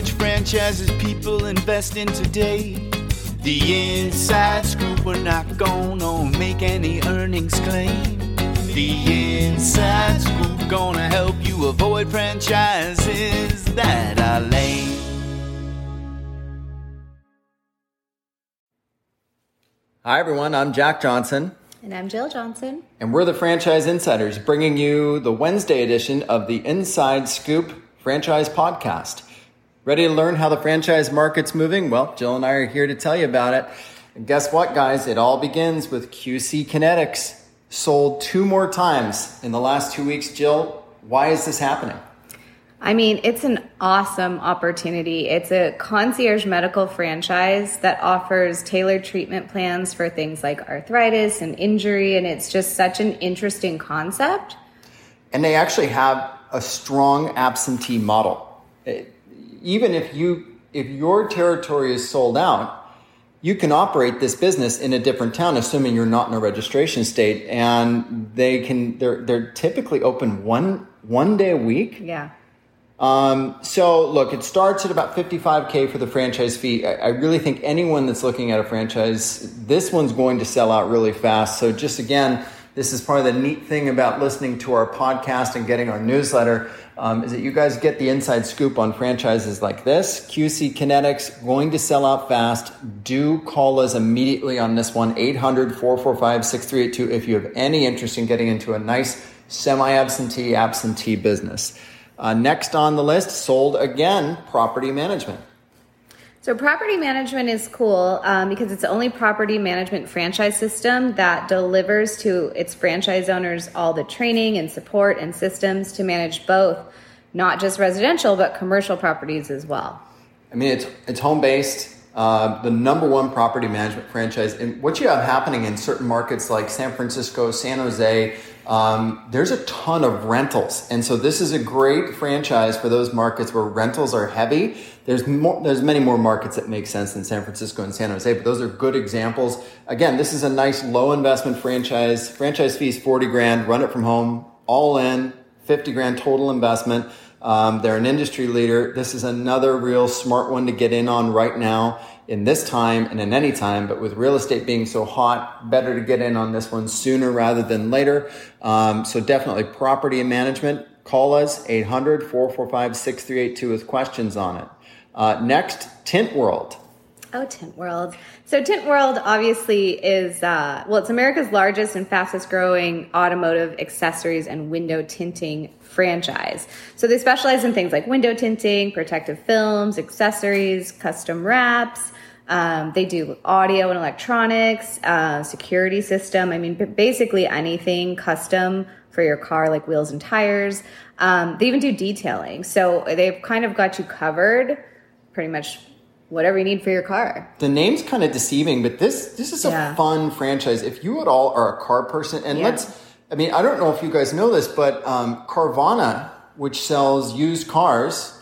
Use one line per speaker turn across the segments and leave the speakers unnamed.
which franchises people invest in today. The inside scoop, we're not gonna make any earnings claim. The inside scoop gonna help you avoid franchises that are lame.
Hi, everyone. I'm Jack Johnson,
And I'm Jill Johnson.
and we're the Franchise Insiders, bringing you the Wednesday edition of the Inside Scoop Franchise Podcast. Ready to learn how the franchise market's moving? Well, Jill and I are here to tell you about it. And guess what, guys? It all begins with QC Kinetix. Sold two more times in the last two weeks. Jill, why is this happening?
I mean, it's an awesome opportunity. It's a concierge medical franchise that offers tailored treatment plans for things like arthritis and injury, and it's just such an interesting concept.
And they actually have a strong absentee model. It- even if you if your territory is sold out, you can operate this business in a different town, assuming you're not in a registration state, and they can they're they're typically open one one day a week.
Yeah.
Um, so look, it starts at about 55k for the franchise fee. I, I really think anyone that's looking at a franchise, this one's going to sell out really fast. So just again, this is part of the neat thing about listening to our podcast and getting our newsletter um, is that you guys get the inside scoop on franchises like this. QC Kinetix going to sell out fast. Do call us immediately on this one, 800 445 6382, if you have any interest in getting into a nice semi absentee absentee business. Uh, next on the list, sold again, property management.
So, property management is cool um, because it's the only property management franchise system that delivers to its franchise owners all the training and support and systems to manage both, not just residential, but commercial properties as well.
I mean, it's it's home based. Uh, the number one property management franchise, and what you have happening in certain markets like San Francisco, San Jose, um, there's a ton of rentals, and so this is a great franchise for those markets where rentals are heavy. There's more, there's many more markets that make sense than San Francisco and San Jose, but those are good examples. Again, this is a nice low investment franchise. Franchise fees forty grand. Run it from home, all in, fifty grand total investment. Um, they're an industry leader. This is another real smart one to get in on right now in this time and in any time. But with real estate being so hot, better to get in on this one sooner rather than later. Um, so definitely property management. Call us 800 445 6382 with questions on it. Uh, next, Tint World.
Oh, Tint World. So, Tint World obviously is, uh, well, it's America's largest and fastest growing automotive accessories and window tinting franchise. So, they specialize in things like window tinting, protective films, accessories, custom wraps. Um, they do audio and electronics, uh, security system. I mean, basically anything custom for your car, like wheels and tires. Um, they even do detailing. So, they've kind of got you covered pretty much whatever you need for your car.
The name's kind of deceiving, but this this is a
Yeah.
fun franchise. If you at all are a car person, and
Yeah.
let's, I mean, I don't know if you guys know this, but um, Carvana, which sells used cars,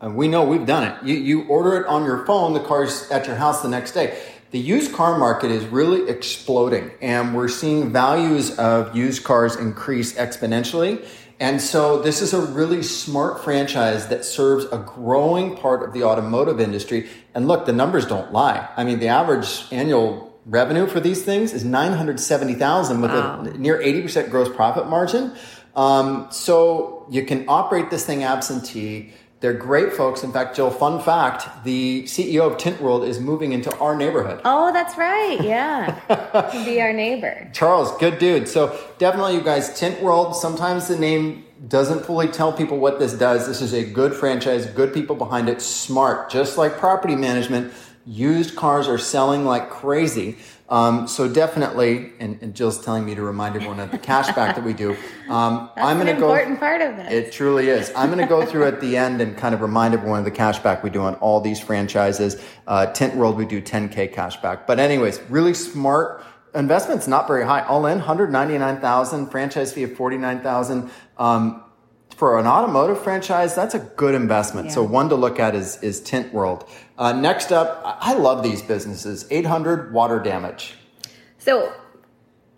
and we know we've done it. You you order it on your phone, the car's at your house the next day. The used car market is really exploding, and we're seeing values of used cars increase exponentially. And so this is a really smart franchise that serves a growing part of the automotive industry. And look, the numbers don't lie. I mean, the average annual revenue for these things is 970,000 with
Wow.
a near 80% gross profit margin. Um, so you can operate this thing absentee. They're great folks. In fact, Jill, fun fact, the CEO of Tint World is moving into our neighborhood.
Oh, that's right. Yeah. to be our neighbor.
Charles, good dude. So definitely, you guys, Tint World. Sometimes the name doesn't fully tell people what this does. This is a good franchise, good people behind it, smart. Just like property management, used cars are selling like crazy. Um, so definitely, and, and Jill's telling me to remind everyone of the cashback that we do. Um, I'm going to go.
important part of this.
It truly is. I'm going to go through at the end and kind of remind everyone of the cashback we do on all these franchises. Uh, Tint World, we do 10K cashback. But anyways, really smart investments, not very high. All in, 199,000, franchise fee of 49,000. Um, for an automotive franchise, that's a good investment. So one to look at is, is Tint World. Uh, next up, I I love these businesses. 800 water damage.
So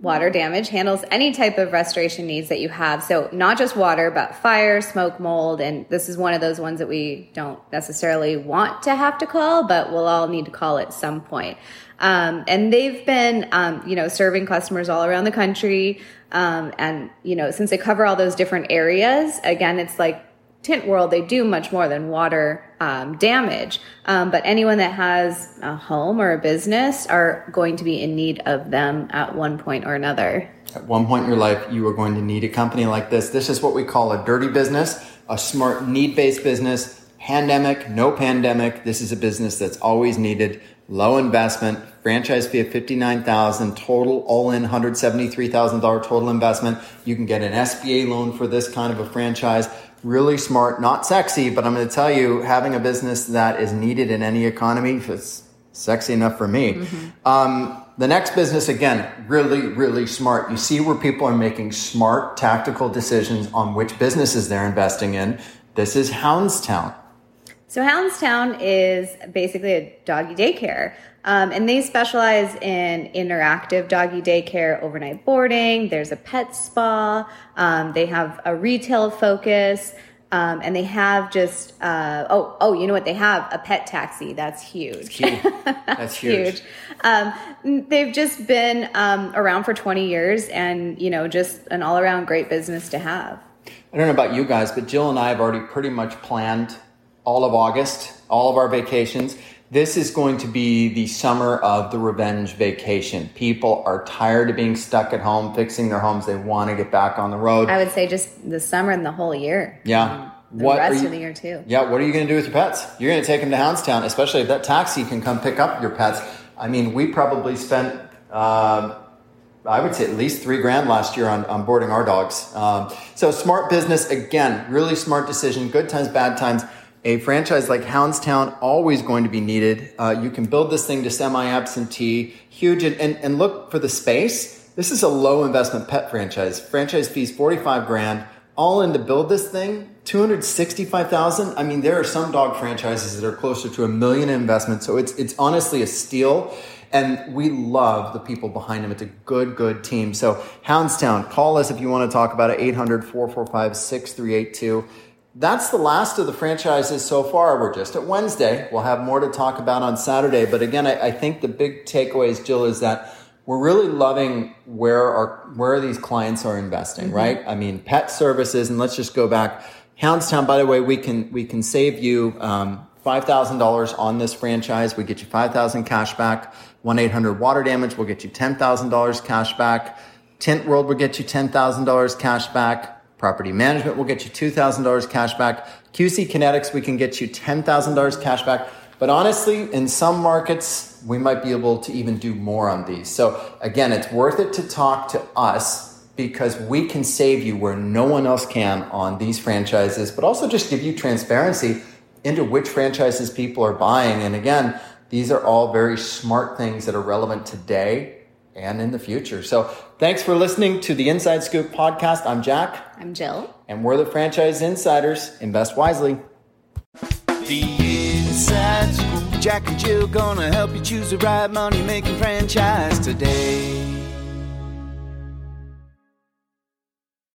water damage handles any type of restoration needs that you have. So not just water, but fire, smoke, mold. And this is one of those ones that we don't necessarily want to have to call, but we'll all need to call at some point. Um, and they've been, um, you know, serving customers all around the country. Um, and, you know, since they cover all those different areas, again, it's like tint world, they do much more than water um, damage. Um, but anyone that has a home or a business are going to be in need of them at one point or another.
At one point in your life, you are going to need a company like this. This is what we call a dirty business, a smart need based business. Pandemic, no pandemic. This is a business that's always needed. Low investment, franchise fee of 59000 total all in $173,000 total investment. You can get an SBA loan for this kind of a franchise really smart, not sexy, but I'm going to tell you, having a business that is needed in any economy, it's sexy enough for me. Mm-hmm. Um, the next business, again, really, really smart. You see where people are making smart tactical decisions on which businesses they're investing in. This is Hounds Town.
So Hounds Town is basically a doggy daycare. Um, and they specialize in interactive doggy daycare, overnight boarding. There's a pet spa. Um, they have a retail focus. Um, and they have just uh, oh oh you know what they have a pet taxi that's huge
that's huge, huge.
Um, they've just been um, around for 20 years and you know just an all-around great business to have
i don't know about you guys but jill and i have already pretty much planned all of august all of our vacations this is going to be the summer of the revenge vacation. People are tired of being stuck at home, fixing their homes. They want to get back on the road.
I would say just the summer and the whole year.
Yeah. Um,
the what rest you, of the year too.
Yeah. What are you going to do with your pets? You're going to take them to Hounds Town, especially if that taxi can come pick up your pets. I mean, we probably spent. Uh, I would say at least three grand last year on, on boarding our dogs. Um, so smart business again, really smart decision. Good times, bad times a franchise like Hounds Town always going to be needed. Uh, you can build this thing to semi-absentee, huge, and, and, and look for the space. This is a low investment pet franchise. Franchise fees 45 grand, all in to build this thing, 265,000. I mean, there are some dog franchises that are closer to a million in investment. So it's, it's honestly a steal. And we love the people behind them. It's a good, good team. So Hounds Town, call us if you want to talk about it, 800 445 6382 that's the last of the franchises so far. We're just at Wednesday. We'll have more to talk about on Saturday. But again, I, I think the big takeaways, Jill, is that we're really loving where our where these clients are investing, mm-hmm. right? I mean, pet services, and let's just go back. Hounds Town, by the way, we can we can save you um, five thousand dollars on this franchise. We get you five thousand cash back. One eight hundred water damage We'll get you ten thousand dollars cash back. Tint World will get you ten thousand dollars cash back. Property management will get you $2,000 cash back. QC Kinetix, we can get you $10,000 cash back. But honestly, in some markets, we might be able to even do more on these. So again, it's worth it to talk to us because we can save you where no one else can on these franchises, but also just give you transparency into which franchises people are buying. And again, these are all very smart things that are relevant today and in the future. So thanks for listening to the Inside Scoop podcast. I'm Jack.
I'm Jill.
And we're the franchise insiders. Invest wisely.
The Inside Scoop. Jack and Jill gonna help you choose the right money making franchise today.